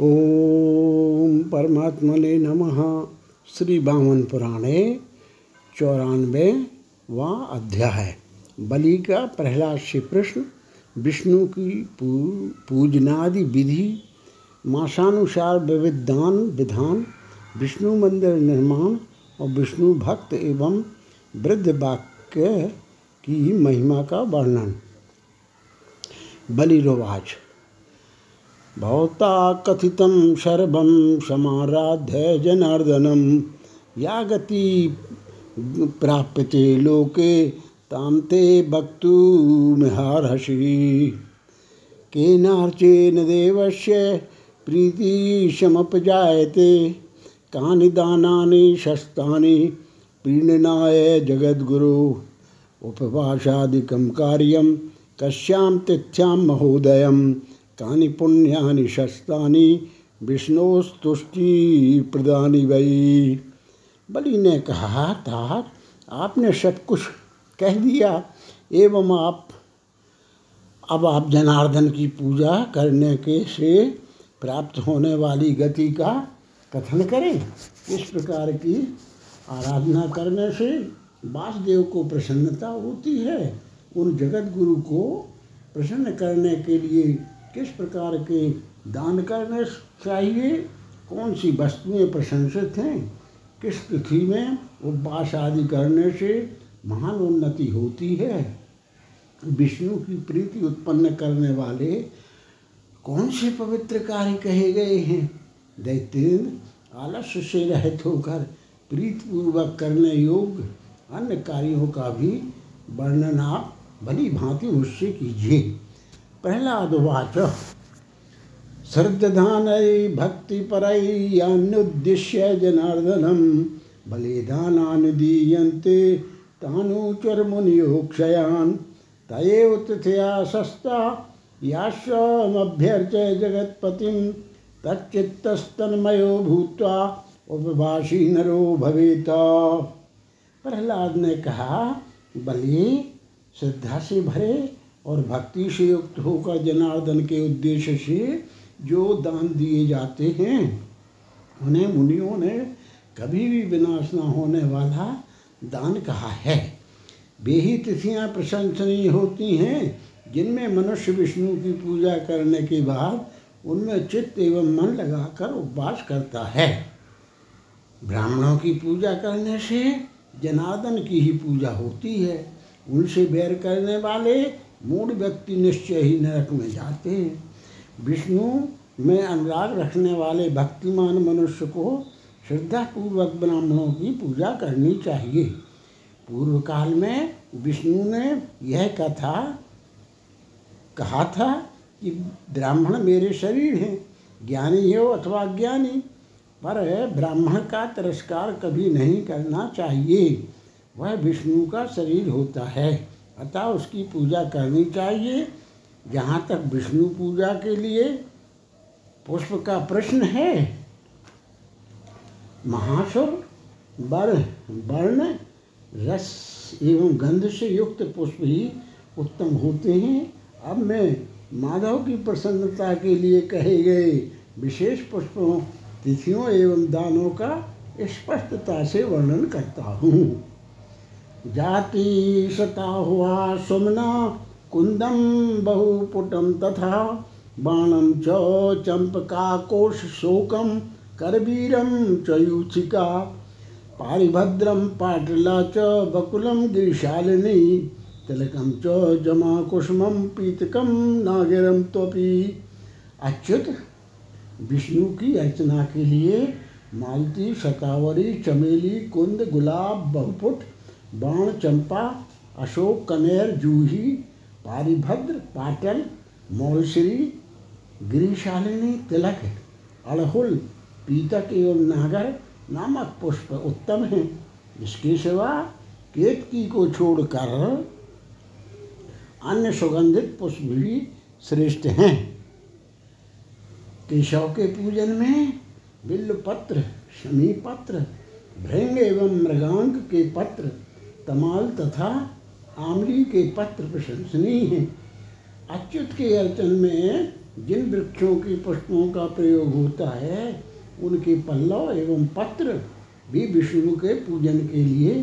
ओम परमात्मने नमः। श्री बामन पुराणे चौरानवे व अध्याय। बलि का प्रहलाद से प्रश्न विष्णु की पूजनादि विधि मासानुसार विविधान विधान, विष्णु मंदिर निर्माण और विष्णु भक्त एवं वृद्ध वाक्य की महिमा का वर्णन। बलिरोवाच भवता कथितं सर्वं समाराध्य जनार्दनं। या गति प्राप्यते लोके तां ते वक्तुमिहार्हसि केनार्चेन देवस्य प्रीतिशमपजायते कानि दानानि शस्तानि प्रीणनाय जगद्गुरु। उपवासादिकं कार्यं कस्यां तिथ्यां महोदयम्। कानि पुण्यानि शस्तानि विष्णुस्तुष्टि प्रदानी वही बलि ने कहा था आपने सब कुछ कह दिया, एवं आप, अब आप जनार्दन की पूजा करने के से प्राप्त होने वाली गति का कथन करें। इस प्रकार की आराधना करने से वासुदेव को प्रसन्नता होती है। उन जगत गुरु को प्रसन्न करने के लिए किस प्रकार के दान करने चाहिए? कौन सी वस्तुएँ प्रशंसित हैं? किस तिथि में उपवास आदि करने से महान उन्नति होती है? विष्णु की प्रीति उत्पन्न करने वाले कौन से पवित्र कार्य कहे गए हैं? दैत्येंद्र आलस्य से रहित होकर प्रीतिपूर्वक करने योग्य अन्य कार्यों का भी वर्णन आप भली भांति मुझसे कीजिए। प्रहलाद उवाच श्रद्धानय भक्तिपरैयान्युद्दिश्य जनार्दनं बलिदानानि दीयन्ते तानुचरमुनियोक्षयान्। तयेव तिथया सस्ता याश्रमभ्यर्च्य जगत्पतिं तच्चित्तस्तन्मयो भूत्वा उपवासी नरो भवेत। प्रहलाद ने कहा, बलि श्रद्धा से भरे और भक्ति से युक्त होकर जनार्दन के उद्देश्य से जो दान दिए जाते हैं, उन्हें मुनियों ने कभी भी विनाश न होने वाला दान कहा है। वे ही तिथियाँ प्रशंसनीय होती हैं, जिनमें मनुष्य विष्णु की पूजा करने के बाद उनमें चित्त एवं मन लगाकर उपवास करता है। ब्राह्मणों की पूजा करने से जनार्दन की ही पूजा होती है। उनसे बैर करने वाले मूड व्यक्ति निश्चय ही नरक में जाते हैं। विष्णु, में अनुराग रखने वाले भक्तिमान मनुष्य को श्रद्धापूर्वक ब्राह्मणों की पूजा करनी चाहिए। पूर्व काल में विष्णु ने यह कथा कहा था कि ब्राह्मण मेरे शरीर हैं, ज्ञानी हो अथवा ज्ञानी, पर ब्राह्मण का तिरस्कार कभी नहीं करना चाहिए। वह विष्णु का शरीर होता है। अतः उसकी पूजा करनी चाहिए। जहाँ तक विष्णु पूजा के लिए पुष्प का प्रश्न है, महासुर वर्ण वर्ण, रस एवं गंध से युक्त पुष्प ही उत्तम होते हैं। अब मैं माधव की प्रसन्नता के लिए कहे गए विशेष पुष्पों, तिथियों एवं दानों का स्पष्टता से वर्णन करता हूँ। जाति सता हुआ सुमना कुंदम बहुपुटम तथा बाणम च चंपका कोश शोकम करवीरम च यूचिका। पारिभद्रम पाटला च बकुलम गिरिशालिनी तिलकम च जमा कुसुमम पीतकम नागिरम त्वपी। अच्युत, विष्णु की अर्चना के लिए मालती, शतावरी, चमेली, कुंद, गुलाब, बहुपुट बाण चंपा अशोक कनेर, जूही, पारिभद्र पाटल मौलश्री, गिरीशालिनी तिलक अड़हुल, पीतक एवं नागर नामक पुष्प उत्तम हैं इसके सिवा केतकी को छोड़कर अन्य सुगंधित पुष्प भी श्रेष्ठ हैं। केशव के पूजन में बिल्व पत्र शमी पत्र भृंग एवं मृगांक के पत्र तमाल तथा आमली के पत्र प्रशंसनीय हैं। अच्युत के अर्चन में जिन वृक्षों के पुष्पों का प्रयोग होता है, उनके पल्लव एवं पत्र भी विष्णु के पूजन के लिए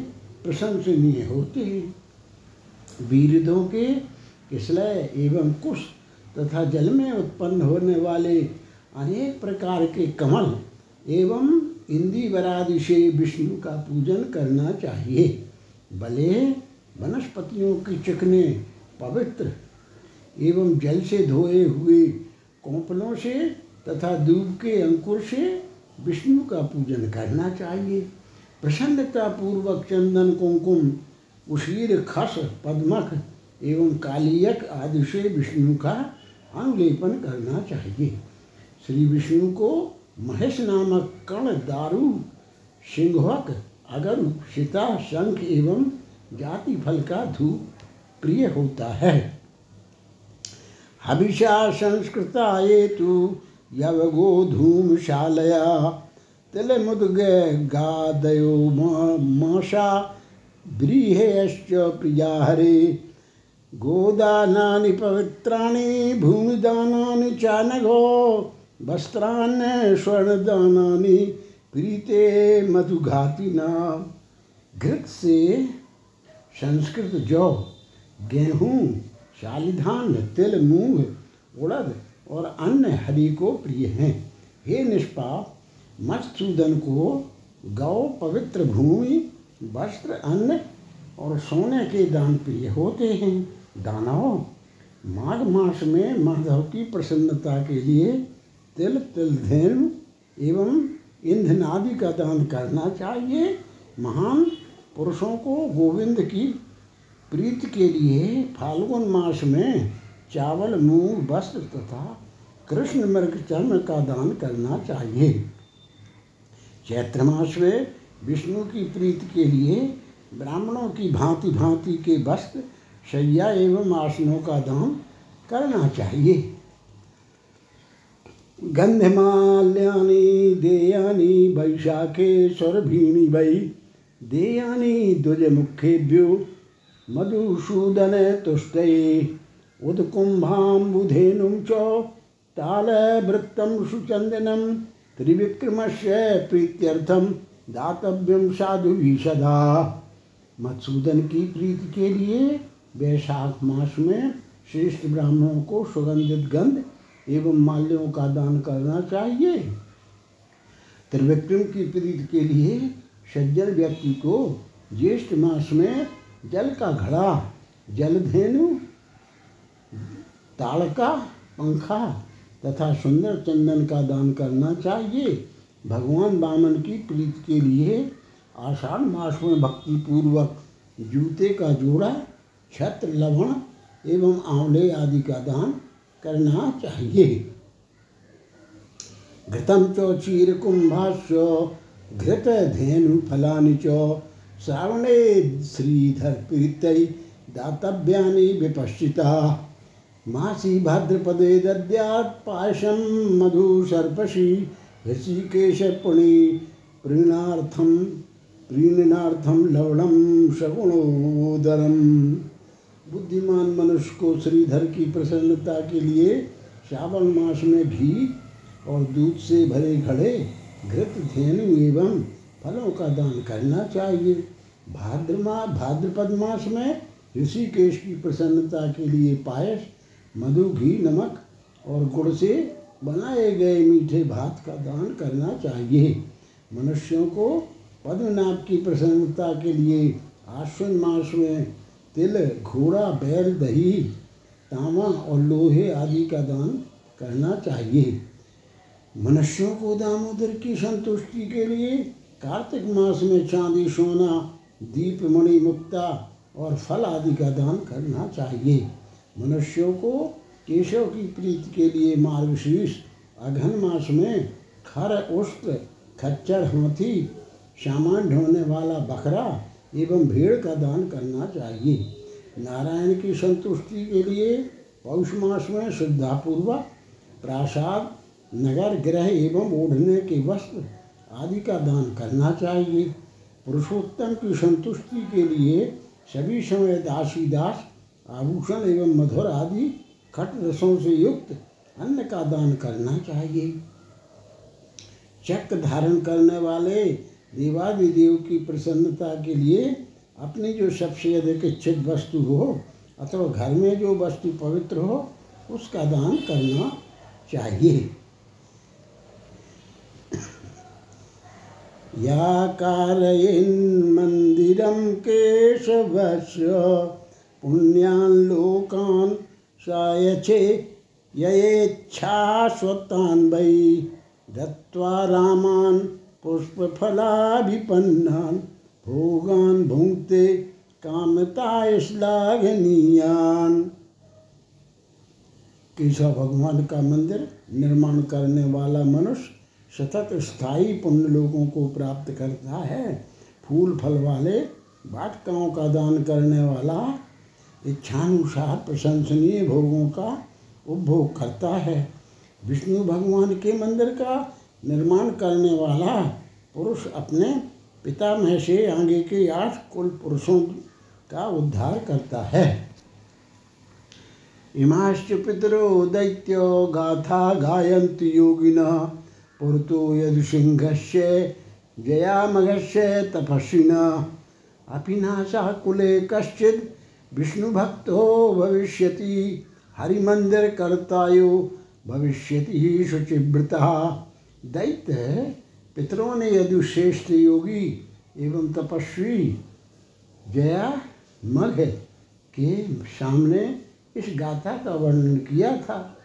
प्रशंसनीय होते हैं। वीरदों के किसलय एवं कुश तथा जल में उत्पन्न होने वाले अनेक प्रकार के कमल एवं इंदी वरादि से विष्णु का पूजन करना चाहिए। भले वनस्पतियों की चिकने पवित्र एवं जल से धोए हुए कोंपलों से तथा दूब के अंकुर से विष्णु का पूजन करना चाहिए। प्रसन्नता पूर्वक चंदन, कुमकुम उशीर खस पद्मक एवं कालियक आदि से विष्णु का अनुलेपन करना चाहिए। श्री विष्णु को महेश नामक कण दारू सिंहक अगर सीता शंख एवं जाति फल का धूप प्रिय होता है। हविषा संस्कृता ये तो यवगो धूमशालया, तिलमुद्ग गादयो माशा व्रीहेश्च प्रिया हरे गोदानानि पवित्राणि, भूमिदानानि चानघो, वस्त्रान्, स्वर्णदानानि प्रीते मधुघातिना घृत से संस्कृत जौ, गेहूँ, शालिधान, तिल, मूंग, उड़द और अन्य हरि को प्रिय हैं। हे निष्पाप मत्सूदन को गौ पवित्र भूमि, वस्त्र, अन्न और सोने के दान प्रिय होते हैं। दानव, माघ मास में माधव की प्रसन्नता के लिए तिल तिल, धेनु एवं ईंधन आदि का दान करना चाहिए। महान पुरुषों को गोविंद की प्रीति के लिए फाल्गुन मास में चावल, मूंग, वस्त्र तथा कृष्ण मृग चर्म का दान करना चाहिए। चैत्र मास में विष्णु की प्रीति के लिए ब्राह्मणों की भांति भांति के वस्त्र, शैया एवं आसनों का दान करना चाहिए। गंधमाल्यानि देयानि वैशाखे स्वरभीणि वै। देयानि द्विजमुखेभ्यो मधुसूदन तुष्टये उदकुम्भाम्बुधेनुं च तालवृत्तं सुचन्दनं, त्रिविक्रमस्य प्रीत्यर्थम दातव्यम साधु सदा मधुसूदन की प्रीति के लिए वैशाख मास में श्रेष्ठ ब्राह्मणों को सुगंधित गंध एवं माल्यों का दान करना चाहिए। त्रिविक्रम की प्रीति के लिए सज्जन व्यक्ति को ज्येष्ठ मास में जल का घड़ा जलधेनु ताड़का, पंखा तथा सुंदर चंदन का दान करना चाहिए। भगवान बामन की प्रीति के लिए आषाढ़ मास में भक्ति पूर्वक जूते का जोड़ा, छत्र, लवण एवं आंवले आदि का दान करना चाहिए। घृतम च चीर कुंभाश्च घृत धेनु फलानि च, श्रावणे श्रीधर प्रीत दातव्यानि विपश्चिता। मासी भाद्रपदे दद्यात् पायसम मधु सर्पशी ऋषिकेश पुणी प्रीणार्थम प्रीणनार्थम लवणम शगुणोदरम। बुद्धिमान मनुष्य को श्रीधर की प्रसन्नता के लिए श्रावण मास में घी और दूध से भरे घड़े, घृत, धेनु एवं फलों का दान करना चाहिए। भाद्रमा भाद्रपद मास में ऋषिकेश की प्रसन्नता के लिए पायस, मधु, घी, नमक और गुड़ से बनाए गए मीठे भात का दान करना चाहिए। मनुष्यों को पद्मनाभ की प्रसन्नता के लिए आश्विन मास में तिल, घोड़ा, बैल, दही, तांबा और लोहे आदि का दान करना चाहिए। मनुष्यों को दामोदर की संतुष्टि के लिए कार्तिक मास में चांदी, सोना, दीप, मणि, मुक्ता और फल आदि का दान करना चाहिए। मनुष्यों को केशव की प्रीति के लिए मार्गशीर्ष अघन मास में खर उष्ट खच्चर, हाथी सामान ढोने वाला बकरा एवं भेड़ का दान करना चाहिए। नारायण की संतुष्टि के लिए पौष मास में श्रद्धापूर्वक प्रासाद, नगर ग्रह एवं ओढ़ने के वस्त्र आदि का दान करना चाहिए। पुरुषोत्तम की संतुष्टि के लिए सभी समय दासी दास आभूषण एवं मधुर आदि खट रसों से युक्त अन्न का दान करना चाहिए। चक्र धारण करने वाले देवादिदेव की प्रसन्नता के लिए अपनी जो सबसे अधिक इच्छित वस्तु हो, अथवा घर में जो वस्तु पवित्र हो, उसका दान करना चाहिए। या कारयन् मन्दिरं केशवस्य पुण्यान् लोकान् सायचे ययेच्छाश्वतान् वै दत्त्वा रामान् पुष्पफलाभिपन्नान् भोगान् भुङ्क्ते कामताय श्लाघनीयान् केशव भगवान का मंदिर निर्माण करने वाला मनुष्य सतत स्थायी पुण्य लोगों को प्राप्त करता है। फूल फल वाले, वाटकाओं का दान करने वाला, इच्छानुसार प्रशंसनीय भोगों का उपभोग करता है। विष्णु भगवान के मंदिर का निर्माण करने वाला पुरुष अपने पितामह से आगे के आठ कुल पुरुषों का उद्धार करता है। इमाश्च पितरो दैत्यो गाथा गायन्ति योगिनः पुरतो यदुसिंहस्य जयामघस्य तपस्विनः। अपि नाशः कुले कश्चित् विष्णुभक्तो भविष्यति। हरिमन्दिरकर्तायो भविष्यति शुचिव्रतः दैत्य पितरों ने यदु श्रेष्ठ योगी एवं तपस्वी जया मघ के सामने इस गाथा का वर्णन किया था,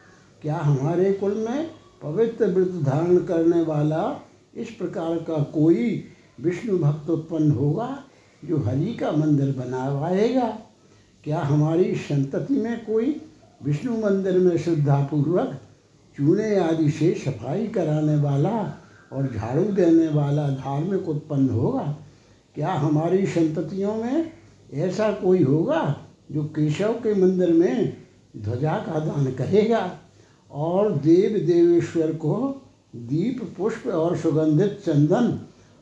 क्या हमारे कुल में पवित्र व्रत धारण करने वाला इस प्रकार का कोई विष्णु भक्त उत्पन्न होगा जो हरि का मंदिर बनावाएगा क्या हमारी संतति में कोई विष्णु मंदिर में श्रद्धापूर्वक चूने आदि से सफ़ाई कराने वाला और झाड़ू देने वाला धार्मिक उत्पन्न होगा। क्या हमारी संततियों में ऐसा कोई होगा जो केशव के मंदिर में ध्वजा का दान करेगा और देव देवेश्वर को दीप, पुष्प और सुगंधित चंदन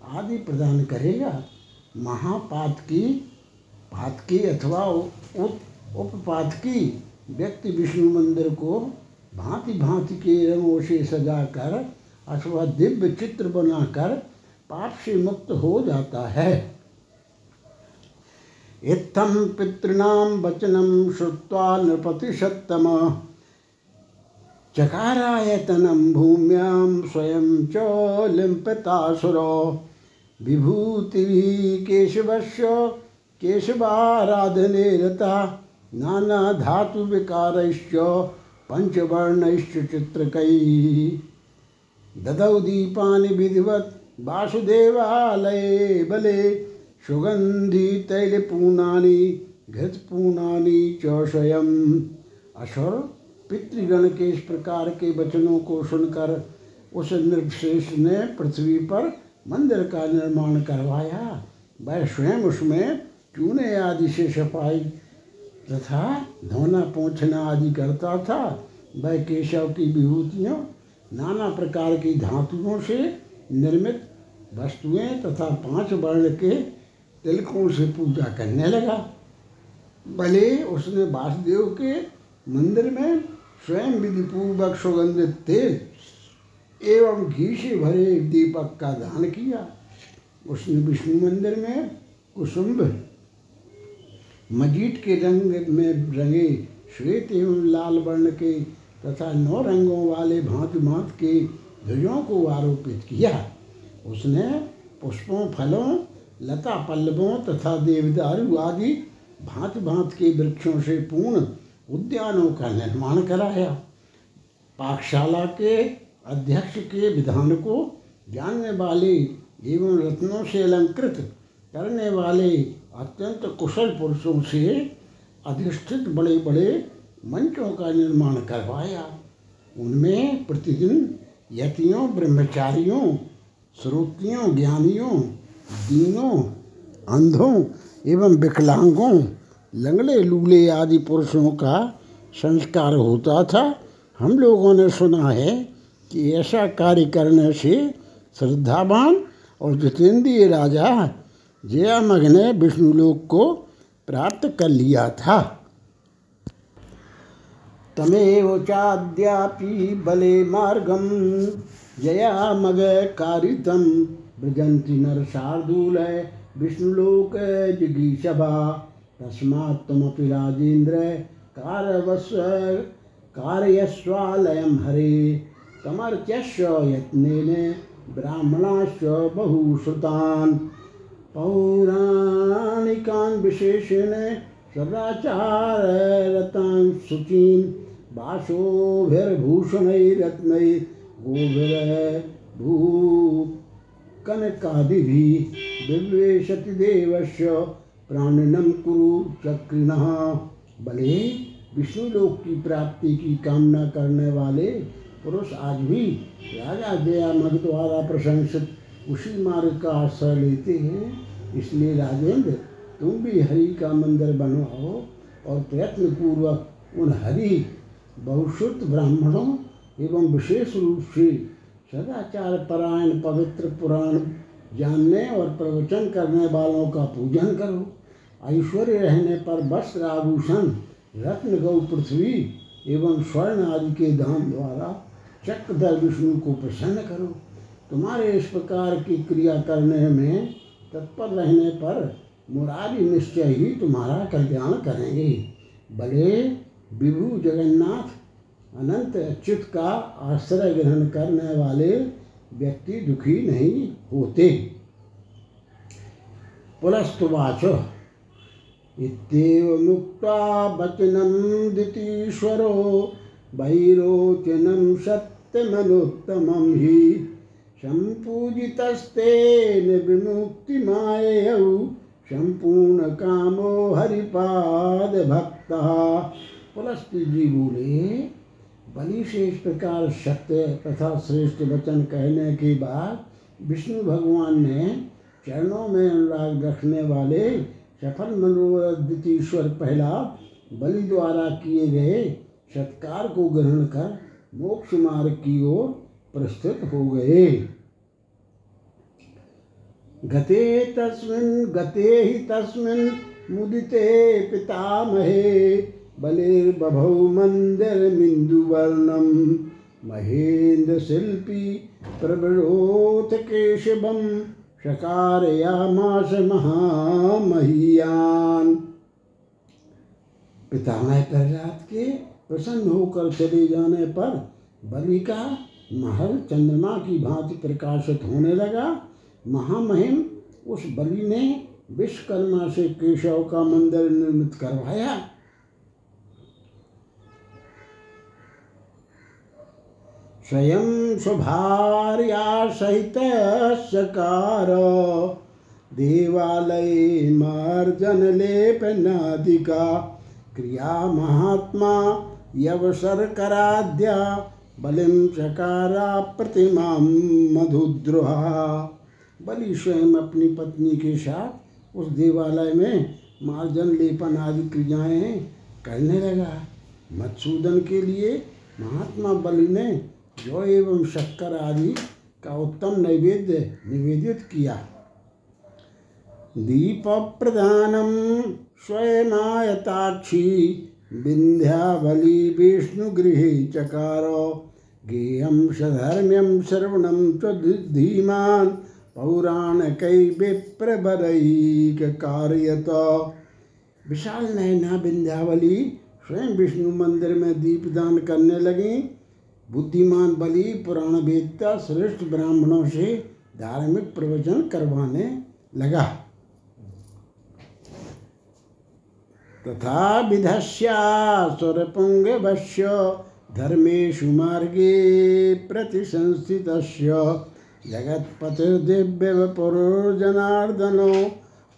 आदि प्रदान करेगा? महापातकी पातकी अथवा उप उपपातकी व्यक्ति विष्णु मंदिर को भांति भांति के रंगों से सजाकर अथवा दिव्य चित्र बनाकर पाप से मुक्त हो जाता है। इत्थम पितॄणां वचनं श्रुत्वा नृपतिशत्तमः चकारायतनं भूम्यां स्वयं च लिम्पतासुरो। विभूतिभिः केशवस्य केशवाराधने रता नानाधातुविकारैश्च पञ्चवर्णैश्च चित्रकैः ददौ दीपानि विधिवत् वासुदेवालये बले सुगन्धितैलपूर्णानि, घृतपूर्णानि च स्वयं असुर, पितृगण के इस प्रकार के वचनों को सुनकर उस नृपश्रेष्ठ ने पृथ्वी पर मंदिर का निर्माण करवाया। वह स्वयं उसमें चूने आदि से सफ़ाई तथा धोना पोंछना आदि करता था, वह केशव की विभूतियों, नाना प्रकार की धातुओं से निर्मित वस्तुएँ तथा पाँच वर्ण के तिलकों से पूजा करने लगा। भले उसने वासुदेव के मंदिर में स्वयं विधि पूर्वक सुगंधित तेल एवं घी से भरे दीपक का दान किया। उसने विष्णु मंदिर में कुसुम्भ मजीट के रंग में रंगे श्वेत एवं लाल वर्ण के तथा नौ रंगों वाले भांति भांत के ध्वजों को आरोपित किया। उसने पुष्पों, फलों, लता पल्लवों तथा देवदारू आदि भांत भांत के वृक्षों से पूर्ण उद्यानों का निर्माण कराया। पाकशाला के अध्यक्ष के विधान को जानने वाले एवं रत्नों से अलंकृत करने वाले अत्यंत कुशल पुरुषों से अधिष्ठित बड़े बड़े मंचों का निर्माण करवाया उनमें प्रतिदिन यतियों, ब्रह्मचारियों श्रोतियों ज्ञानियों, दीनों, अंधों एवं विकलांगों, लंगड़े लूले आदि पुरुषों का संस्कार होता था। हम लोगों ने सुना है कि ऐसा कार्य करने से श्रद्धावान और जितेंद्रिय राजा जयामग ने विष्णुलोक को प्राप्त कर लिया था। तमेव चाद्यापि बले मार्गम जया मग कारितम ब्रजंति नर शार्दूल विष्णुलोक जिगीषभा तस्मात् त्वमपि राजेन्द्र कारवस्व कारयस्वालयं हरे। तमर्त्यश्च यत्नेन ब्राह्मणाश्च बहुश्रुतान्। पौराणिकान् विशेषेण सदाचाररतान् शुचीन् वासोभिर्भूषणैरत्नैः गोभिर्भू कनकादिभिः विवेशति देवस्य प्राणिनं कुरु चक्रिणः। भले विष्णुलोक की प्राप्ति की कामना करने वाले पुरुष आज भी राजा दयामग द्वारा प्रशंसित उसी मार्ग का आश्रय लेते हैं। इसलिए राजेंद्र, तुम भी हरि का मंदिर बनवाओ और प्रयत्न पूर्वक उन हरि, बहुशुद्ध ब्राह्मणों एवं विशेष रूप से सदाचार परायण पवित्र पुराण जानने और प्रवचन करने वालों का पूजन करो। ऐश्वर्य रहने पर वस्त्र, आभूषण, रत्न, गौ, पृथ्वी एवं स्वर्ण आदि के दान द्वारा चक्रधर विष्णु को प्रसन्न करो। तुम्हारे इस प्रकार की क्रिया करने में तत्पर रहने पर मुरारी निश्चय ही तुम्हारा कल्याण करेंगे। भले विभु जगन्नाथ अनंत अच्युत का आश्रय ग्रहण करने वाले व्यक्ति दुखी नहीं होते। पुलस्तुवाच इत्येव मुक्ता वचनम दितीश्वरो, वैरोचनं सत्यमनुत्तमं हि। सम्पूजितस्तेन विमुक्तिमाययौ सम्पूर्णकामो हरिपादभक्तः। पुलस्ती जी बोले बलि से इस प्रकार सत्य तथा श्रेष्ठ वचन कहने के बाद विष्णु भगवान ने चरणों में अनुराग रखने वाले सफल मनोरथ द्वितीश्वर पहला बलि द्वारा किए गए सत्कार को ग्रहण कर मोक्ष मार्ग की ओर प्रस्तुत हो गए। गते तस्मिन्, गते ही तस्मिन् मुदिते पितामहे, बलिर्बभौ मन्दिरमिन्दुवर्णं महेन्द्रशिल्पी प्रवरोथ केशवं, शकारयामास महामहीयान। पितामह प्रहलाद के प्रसन्न होकर चले जाने पर बलि का महल चंद्रमा की भांति प्रकाशित होने लगा। महामहिम उस बलि ने विश्वकर्मा से केशव का मंदिर निर्मित करवाया। स्वयं स्वभार्या सहित सकार देवालय मार्जन लेपनादिका क्रिया महात्मा, यवसर कराद्या बलिम चकारा प्रतिमा मधुद्रोहा। बलि स्वयं अपनी पत्नी के साथ उस देवालय में मार्जन, लेपन आदि क्रियाएँ करने लगा। मधुसूदन के लिए महात्मा बलि ने जौ एवं शक्कर आदि का उत्तम नैवेद्य निवेदित किया। दीप प्रधानम स्वयमायताक्षी विंध्यावली विष्णुगृह चकार गेयम सधर्म्यम श्रवणम च धीमान, पौराणकै विप्रबरैक कार्यत विशाल नैना विंध्यावली स्वयं विष्णु मंदिर में दीपदान करने लगी। बुद्धिमान बलि पुराण वेदता श्रेष्ठ ब्राह्मणों से धार्मिक प्रवचन करवाने लगा। तथा विधस्यासुरपुङ्गवश्य धर्मेषु मार्गे प्रतिसंस्थितस्य। जगत्पतिर्दिव्यवपुरो जनार्दनो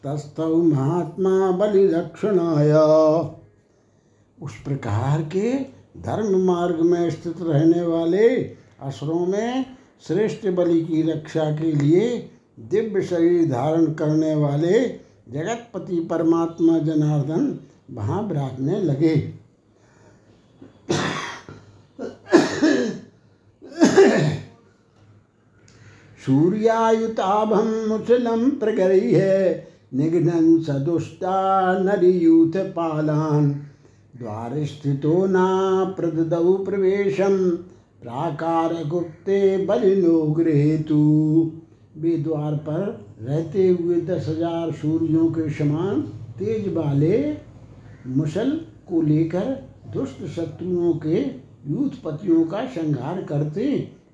तस्थौ महात्मा बलिलक्षणाय। उस प्रकार के धर्म मार्ग में स्थित रहने वाले असुरों में श्रेष्ठ बलि की रक्षा के लिए दिव्य शरीर धारण करने वाले जगतपति परमात्मा जनार्दन वहाँ विराजने लगे। सूर्यायुताभम मुसलम है निघ्नन सदुष्टा नरियूथ पालान द्वार स्थितो ना प्रददौ प्रवेशम प्राकार गुप्ते बलिनो गृहेतु। वे द्वार पर रहते हुए दस हज़ार सूर्यों के समान तेज वाले मुसल को लेकर दुष्ट शत्रुओं के यूथपतियों का संहार करते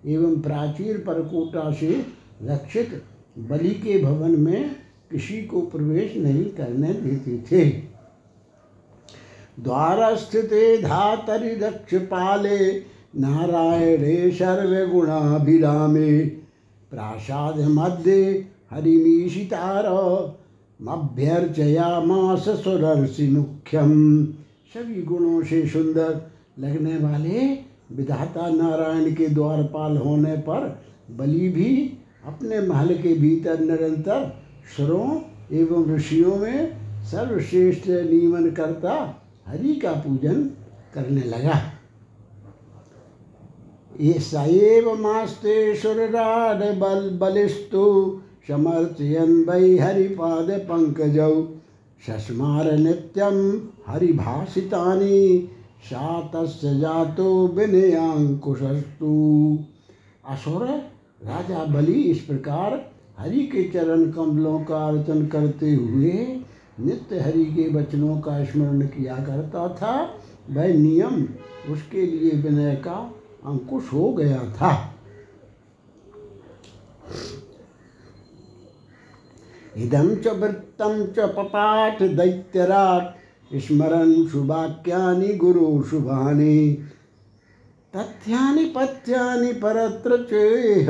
एवं प्राचीर परकोटा से रक्षित बलि के भवन में किसी को प्रवेश नहीं करने देते थे। द्वार स्थित धातरि दक्ष पाले नारायणे सर्वगुणाभिरामे प्रासाद मध्य हरिमीशितार मभ्यर्चयामास सुरर्षि मुख्यम। सभी गुणों से सुंदर लगने वाले विधाता नारायण के द्वारपाल होने पर बलि भी अपने महल के भीतर निरंतर सुरों एवं ऋषियों में सर्वश्रेष्ठ नियमन करता हरि का पूजन करने लगा। ये सएव मास्ते सुरराड बल बलिस्तु समर्थयन वै पंकजौ सस्मार नित्यम हरिभाषितानि सा तस्य जातो विनयांकुशस्तु असुर राजा बलि इस प्रकार हरि के चरण कमलों का अर्चन करते हुए नित्य हरि के वचनों का स्मरण किया करता था। वह नियम उसके लिए विनय का अंकुश हो गया था। इदम च वृत्तम च पपाठ दैत्यराट शुभाख्यानि गुरु शुभानि। तथ्यानि पथ्यानि परत्र चेह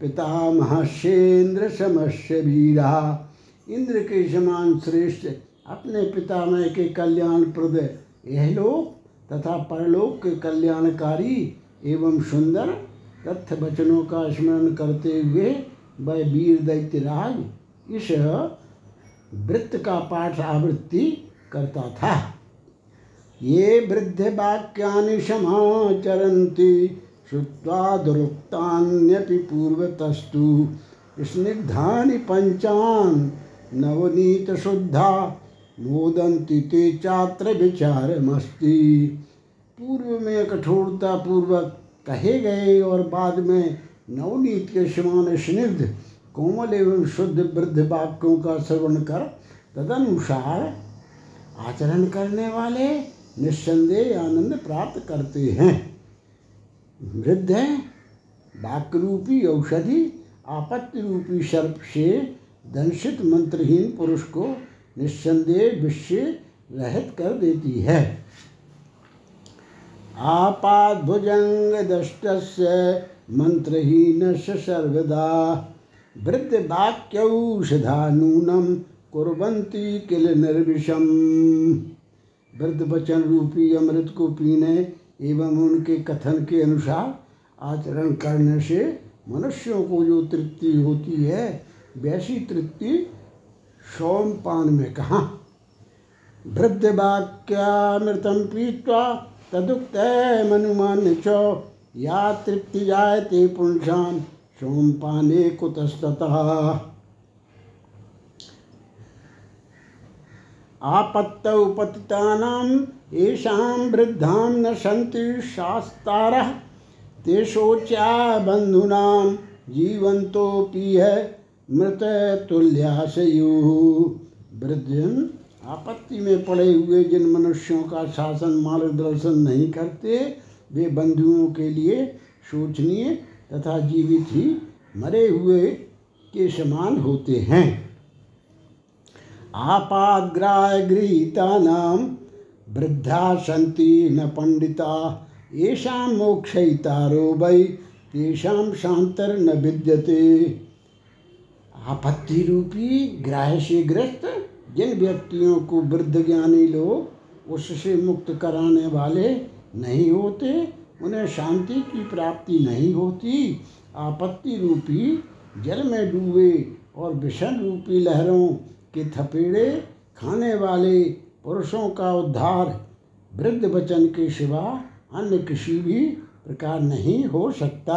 पितामहस्येन्द्र समस्य वीरा इंद्र के समान श्रेष्ठ, अपने पितामह के कल्याण प्रद यह लोक तथा परलोक के कल्याणकारी एवं सुंदर तथ्य वचनों का स्मरण करते हुए वह वीर दैत्यराज इस वृत्त का पाठ आवृत्ति करता था। ये वृद्ध वाक्यानि समाचरन्ति श्रुत्वा दुरुक्तान्यपि पूर्वतस्तु। स्निग्धानि पञ्चान् नवनीतशुद्धा मोदंती ते चात्र विचारमस्ति। पूर्व में कठोरता पूर्वक कहे गए और बाद में नवनीत के समान स्निग्ध कोमल एवं शुद्ध वृद्ध वाक्यों का श्रवण कर, तदनुसार आचरण करने वाले निस्संदेह आनंद प्राप्त करते हैं। वृद्ध वाक्रूपी औषधि आपत्ति रूपी सर्प से दंशित मंत्रहीन पुरुष को निस्संदेह विषय रहित कर देती है। आपात भुजंग दष्ट मंत्रहीन सर्वदा वृद्ध वाक्यौषधा नूनम कुरंती किल निर्विषम। वृद्ध वचन रूपी अमृत को पीने एवं उनके कथन के अनुसार आचरण करने से मनुष्यों को जो तृप्ति होती है, वैसी तृप्ति सोमपान में कहाँ। वृद्ध वाक्यामृतम पीत्वा तदुक्त मनुमान च, या तृप्ति जायते पुंसाम सोमपाने कुतस्ततः। आपत्तौ पतितानां येषां न सन्ति शास्तारः, तेषोच्या बन्धूनां जीवन्तोऽपि मृत तुल्याशयु वृद्धन आपत्ति में पड़े हुए जिन मनुष्यों का शासन, मार्गदर्शन नहीं करते, वे बंधुओं के लिए शोचनीय तथा जीवित ही मरे हुए के समान होते हैं। आपाग्राह गृहीता नाम वृद्धा संति न पंडिता, येषां मोक्षयितारो वै, तेषां शांतर न विद्यते। आपत्ति रूपी ग्राह से ग्रस्त जिन व्यक्तियों को वृद्ध ज्ञानी लोग उससे मुक्त कराने वाले नहीं होते उन्हें शांति की प्राप्ति नहीं होती, आपत्ति रूपी जल में डूबे और विषण रूपी लहरों के थपेड़े खाने वाले पुरुषों का उद्धार वृद्ध वचन के सिवा अन्य किसी भी प्रकार नहीं हो सकता।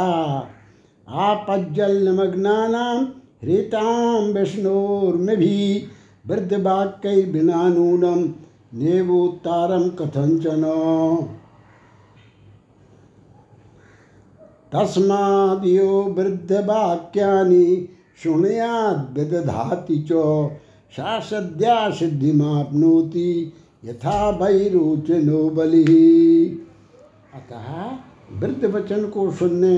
आप आपज्जल नमग्नानाम हृताम विष्णुर्मि भी वृद्ध वाक्य बिना नूनम नेवोत्तारम कथंचन तस्मादियो वृद्धवाक्यानि शृणुयाद् विदधाति च। सा सद्या सिद्धिमाप्नोति यथा वैरोचनो बलि अतः वृद्ध वचन को सुनने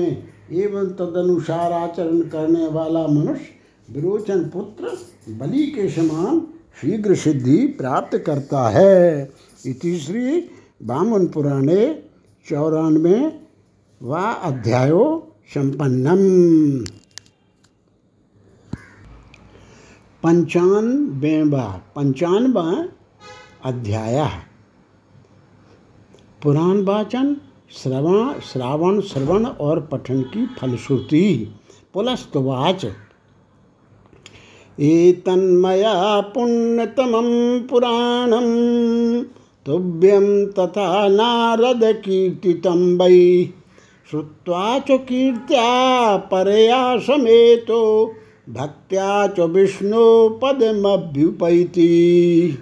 एवं तदनुसार आचरण करने वाला मनुष्य, विरोचन पुत्र, बलि के समान शीघ्र सिद्धि प्राप्त करता है। इति श्री बामन पुराणे चौरानवे व अध्यायो संपन्नम। पंचानवेवा पंचानवा अध्याय। पुराण वाचन, श्रवण, श्रावण, श्रवण और पठन की फलश्रुति। पुलस्तवाच एतन्मया पुण्यतमं पुराणं, तुभ्यं तथा नारदकीर्तितं वै श्रुत्वा च कीर्त्या परया समेतो, भक्त्या च विष्णुपदमभ्युपैति।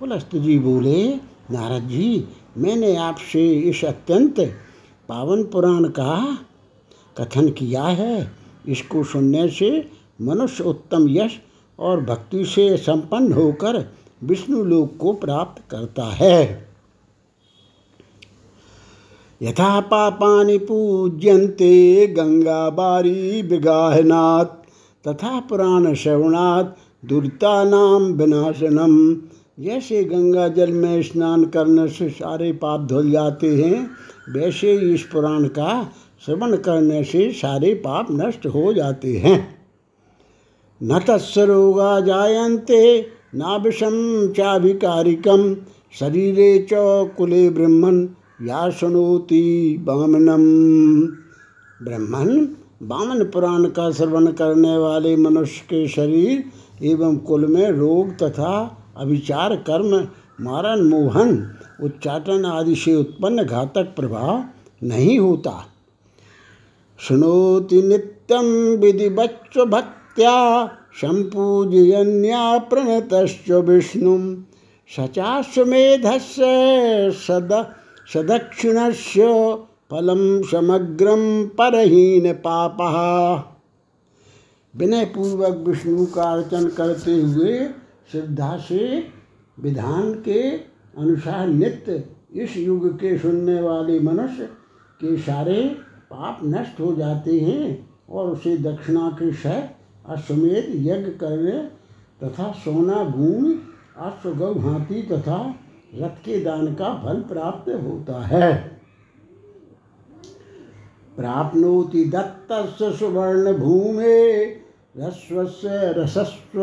पुलस्त जी बोले, नारद जी, मैंने आपसे इस अत्यंत पावन पुराण का कथन किया है। इसको सुनने से मनुष्य उत्तम यश और भक्ति से संपन्न होकर विष्णु लोक को प्राप्त करता है। यथा पापानि पूज्यन्ते गंगा बारी विगाहनात् तथा पुराण श्रवणात् दुर्तानाम विनाशनम जैसे गंगा जल में स्नान करने से सारे पाप धुल जाते हैं, वैसे इस पुराण का श्रवण करने से सारे पाप नष्ट हो जाते हैं। न तस्य रोगा जायन्ते ना विषम चाभिकारिकम शरीरे च कुले ब्रह्मन या सुनोति बामनम। ब्रह्मन बामन पुराण का श्रवण करने वाले मनुष्य के शरीर एवं कुल में रोग तथा अभिचार कर्म, मारण, मोहन, उच्चाटन आदि से उत्पन्न घातक प्रभाव नहीं होता। सुनोति नित्यम विधिवच्च भक्त्या संपूजयन्या प्रणतश्च विष्णु। सचाश्वमेधस्य सद सदक्षिणस्य फलम समग्रम परहीन पापः। विनय पूर्वक विष्णु का अर्चन करते हुए श्रद्धा से विधान के अनुसार नित्य इस युग के सुनने वाले मनुष्य के सारे पाप नष्ट हो जाते हैं और उसे दक्षिणा के सह अश्वमेध यज्ञ करने तथा सोना, भूमि अश्वगौ हाथी तथा रथ के दान का फल प्राप्त होता है। प्राप्नोति दत्त सुवर्ण भूमे रस्वस्य रसस्व,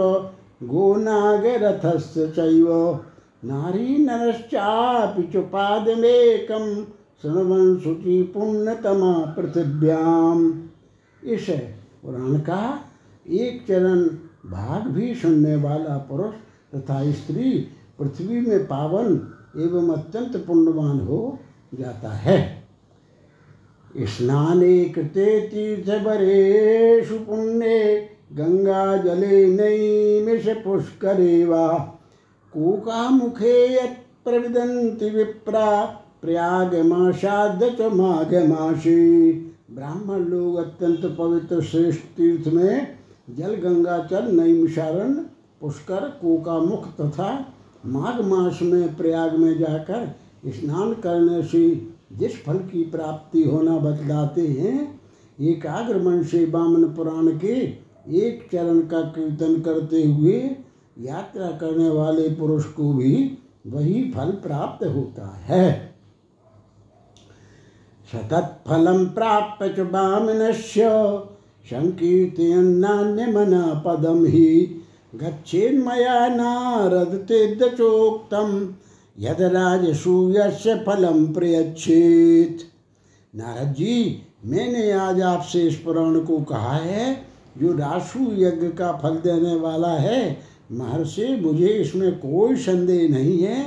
गोनागरथस्य चैव। नारी नरश्चापि च पादमेकं शृण्वन् शुचि पुण्यतमा पृथिव्याम। इस पुराण का एक चरण भाग भी सुनने वाला पुरुष तथा स्त्री पृथ्वी में पावन एवं अत्यंत पुण्यवान हो जाता है। स्नाने कृते गंगा जले नैमिष पुष्करे वा। कूकामुखे यत् प्रविदन्ति विप्रा प्रयाग प्रयागमाशाद च माघमासी। ब्राह्मण लोग अत्यंत पवित्र श्रेष्ठ तीर्थ में जल गंगा चल नैमिषारण पुष्कर, कोकामुख तथा माघ मास में प्रयाग में जाकर स्नान करने से जिस फल की प्राप्ति होना बतलाते हैं, एकाग्र मन से बामन पुराण के एक चरण का कीर्तन करते हुए यात्रा करने वाले पुरुष को भी वही फल प्राप्त होता है। सतत फलम प्राप्त च बामनस्य संकीर्तयन्नान्यमना पदम ही गच्छेन्मया नारद तेदचोक्तम यद राजसूयस्य फलम प्रयच्छेत। नारद जी मैंने आज आपसे इस पुराण को कहा है, जो राशु यज्ञ का फल देने वाला है, महर्षि, मुझे इसमें कोई संदेह नहीं है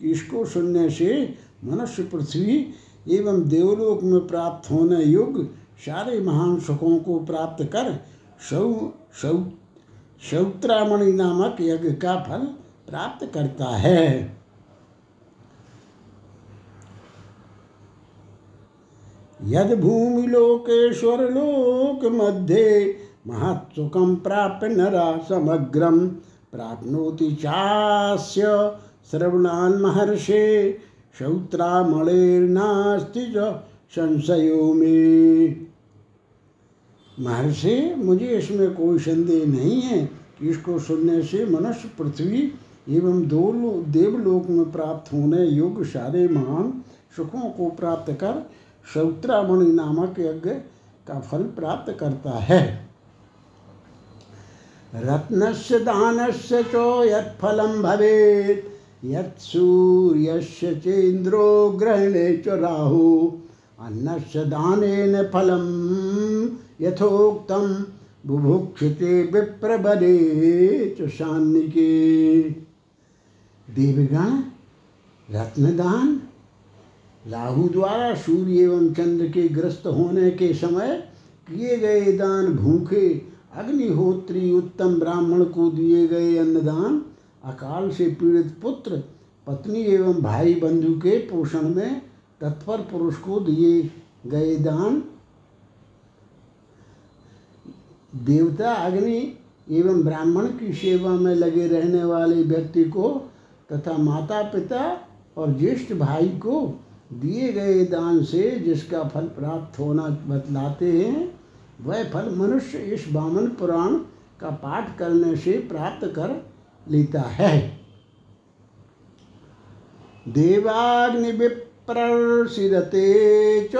कि इसको सुनने से मनुष्य पृथ्वी एवं देवलोक में प्राप्त होने युग सारे महान सुखों को प्राप्त कर सौ सौ शौत्रामणि नामक यज्ञ का फल प्राप्त करता है। यद भूमि लोकेश्वर लोक मध्य महत्सुखम प्राप्य नरा समग्रम प्राप्नोति चास्य श्रवणान महर्षे शौत्रामणेर्नास्ति च संशयो में। महर्षि, मुझे इसमें कोई संदेह नहीं है कि इसको सुनने से मनुष्य पृथ्वी एवं दो देवलोक में प्राप्त होने योग्य सारे महान सुखों को प्राप्त कर सौत्रामणि नामक यज्ञ का फल प्राप्त करता है। रत्न से दान से चो यत्फलं भवेत्। यत्सूर्यस्य चेन्द्रो ग्रहणे च राहु। अन्नस्य दानेन फलं यथोक्तं बुभुक्षिते विप्रबले च देवगण रत्नदान, राहु द्वारा सूर्य एवं चंद्र के ग्रस्त होने के समय किए गए दान भूखे, अग्निहोत्री उत्तम ब्राह्मण को दिए गए अन्नदान, अकाल से पीड़ित पुत्र, पत्नी एवं भाई बंधु के पोषण में तत्पर पुरुष को दिए गए दान देवता अग्नि एवं ब्राह्मण की सेवा में लगे रहने वाले व्यक्ति को तथा माता पिता और ज्येष्ठ भाई को दिए गए दान से जिसका फल प्राप्त होना बतलाते हैं, वह फल मनुष्य इस बामन पुराण का पाठ करने से प्राप्त कर लेता है। देवाग्नि विप्रसिदते च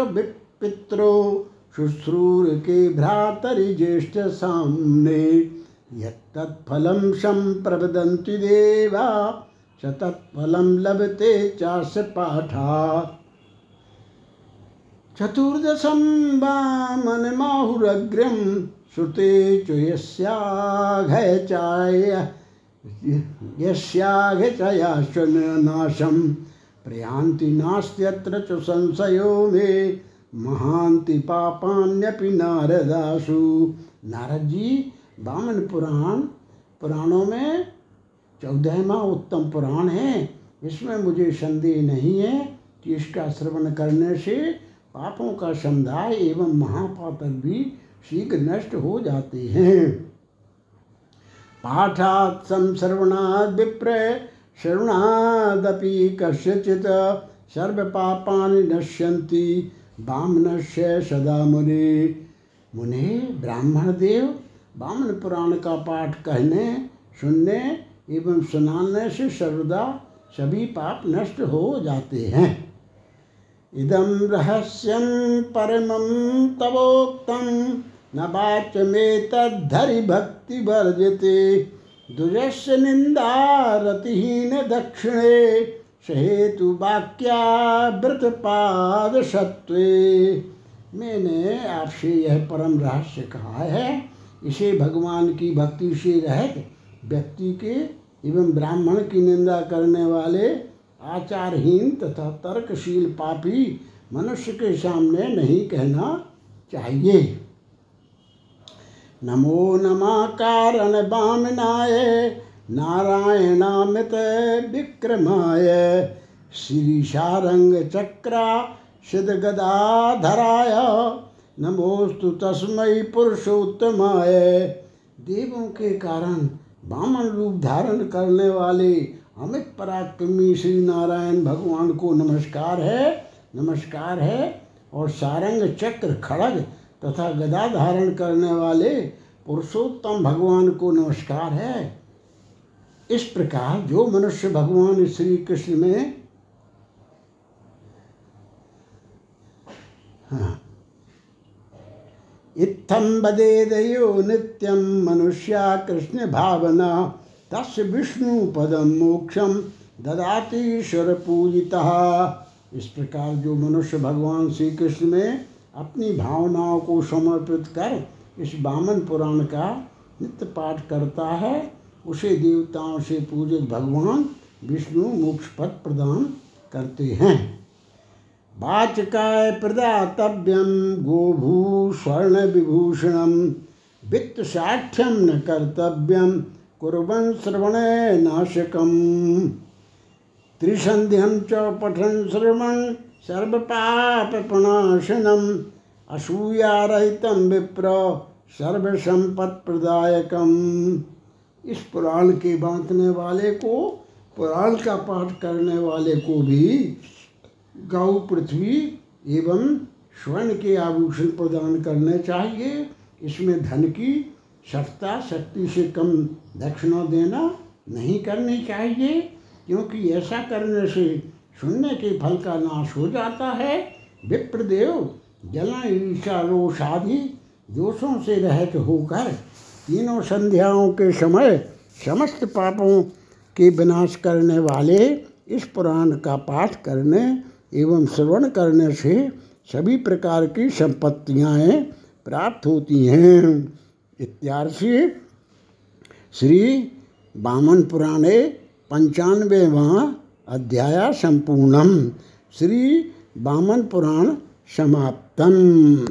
पित्रो शुश्रूर के भ्रातरि ज्येष्ठ सामने, यत्तत्फलं संप्रवदन्ति देवा स तत्फलं लभते चास्य पाठात् चतुर्दशं वामनमाहुरग्र्यं श्रुते च यस्याघचाय यस्याघचयाश्वनाशं प्रयान्ति नास्त्यत्र च संशयो मे। महांति पापान्यपि नारदासु। नारद जी, बामन पुराण, पुराणों में चौदहवा उत्तम पुराण है। इसमें मुझे संदेह नहीं है कि इसका श्रवण करने से पापों का समुदाय एवं महापातक भी शीघ्र नष्ट हो जाते हैं। पाठात् संश्रवणाद् विप्र, शरणादपि कस्यचित्। सर्वपापानि नश्यन्ति। बामनस्य सदा मुनि। मुनि ब्राह्मण देव बामन पुराण का पाठ कहने, सुनने एवं सुनाने से सर्वदा सभी पाप नष्ट हो जाते हैं। इदम रहस्यम परमं तवोक्तं, न वाच्यमेतद्धरि भक्ति वर्जते दुजस्य निंदारतिहीन दक्षिणे सहेतु वाक्यावृत पाद सत्वे। मैंने आपसे यह परम रहस्य कहा है। इसे भगवान की भक्ति से रहत व्यक्ति के एवं ब्राह्मण की निंदा करने वाले आचारहीन तथा तर्कशील पापी मनुष्य के सामने नहीं कहना चाहिए। नमो नमा कारण बामनाय नारायणामित विक्रमाय श्री सारंग चक्रा सिद्ध गदाधराय। नमोस्तु तस्मय पुरुषोत्तमाय। देवों के कारण बामन रूप धारण करने वाले अमित पराक्रमी श्री नारायण भगवान को नमस्कार है नमस्कार है। और सारंग चक्र खड़ग तथा गदा धारण करने वाले पुरुषोत्तम भगवान को नमस्कार है। इस प्रकार जो मनुष्य भगवान श्री कृष्ण में हाँ इत्थम बदेदयो नित्यम मनुष्या कृष्ण भावना, तस् विष्णु पदम मोक्षम ददाति ईश्वर पूजिता इस प्रकार जो मनुष्य भगवान श्री कृष्ण में अपनी भावनाओं को समर्पित कर इस बामन पुराण का नित्य पाठ करता है उसे देवताओं से पूजित भगवान विष्णु मोक्ष पद प्रदान करते हैं। वाचकाय प्रदातव्यम गोभू स्वर्ण विभूषणम वित्त साठ्यम न कर्तव्यम कुर्बन श्रवण नाशकम। त्रिसंध्यम च पठन श्रवण सर्वपापप्रणाशनम् असूयारहितं विप्र सर्वसंपत्प्रदायकम इस पुराण के बांटने वाले को, पुराण का पाठ करने वाले को भी गौ पृथ्वी एवं स्वर्ण के आभूषण प्रदान करने चाहिए। इसमें धन की सत्ता शक्ति से कम दक्षिणा देना नहीं करनी चाहिए, क्योंकि ऐसा करने से शून्य के फल का नाश हो जाता है। विप्रदेव जलन ईर्षा रोष आदि दोषों से रहित होकर तीनों संध्याओं के समय समस्त पापों के विनाश करने वाले इस पुराण का पाठ करने एवं श्रवण करने से सभी प्रकार की संपत्तियाँ प्राप्त होती हैं। इत्यादि श्री वामन पुराणे पंचानवेवा अध्याय संपूर्णम। श्री वामन पुराण समाप्तम।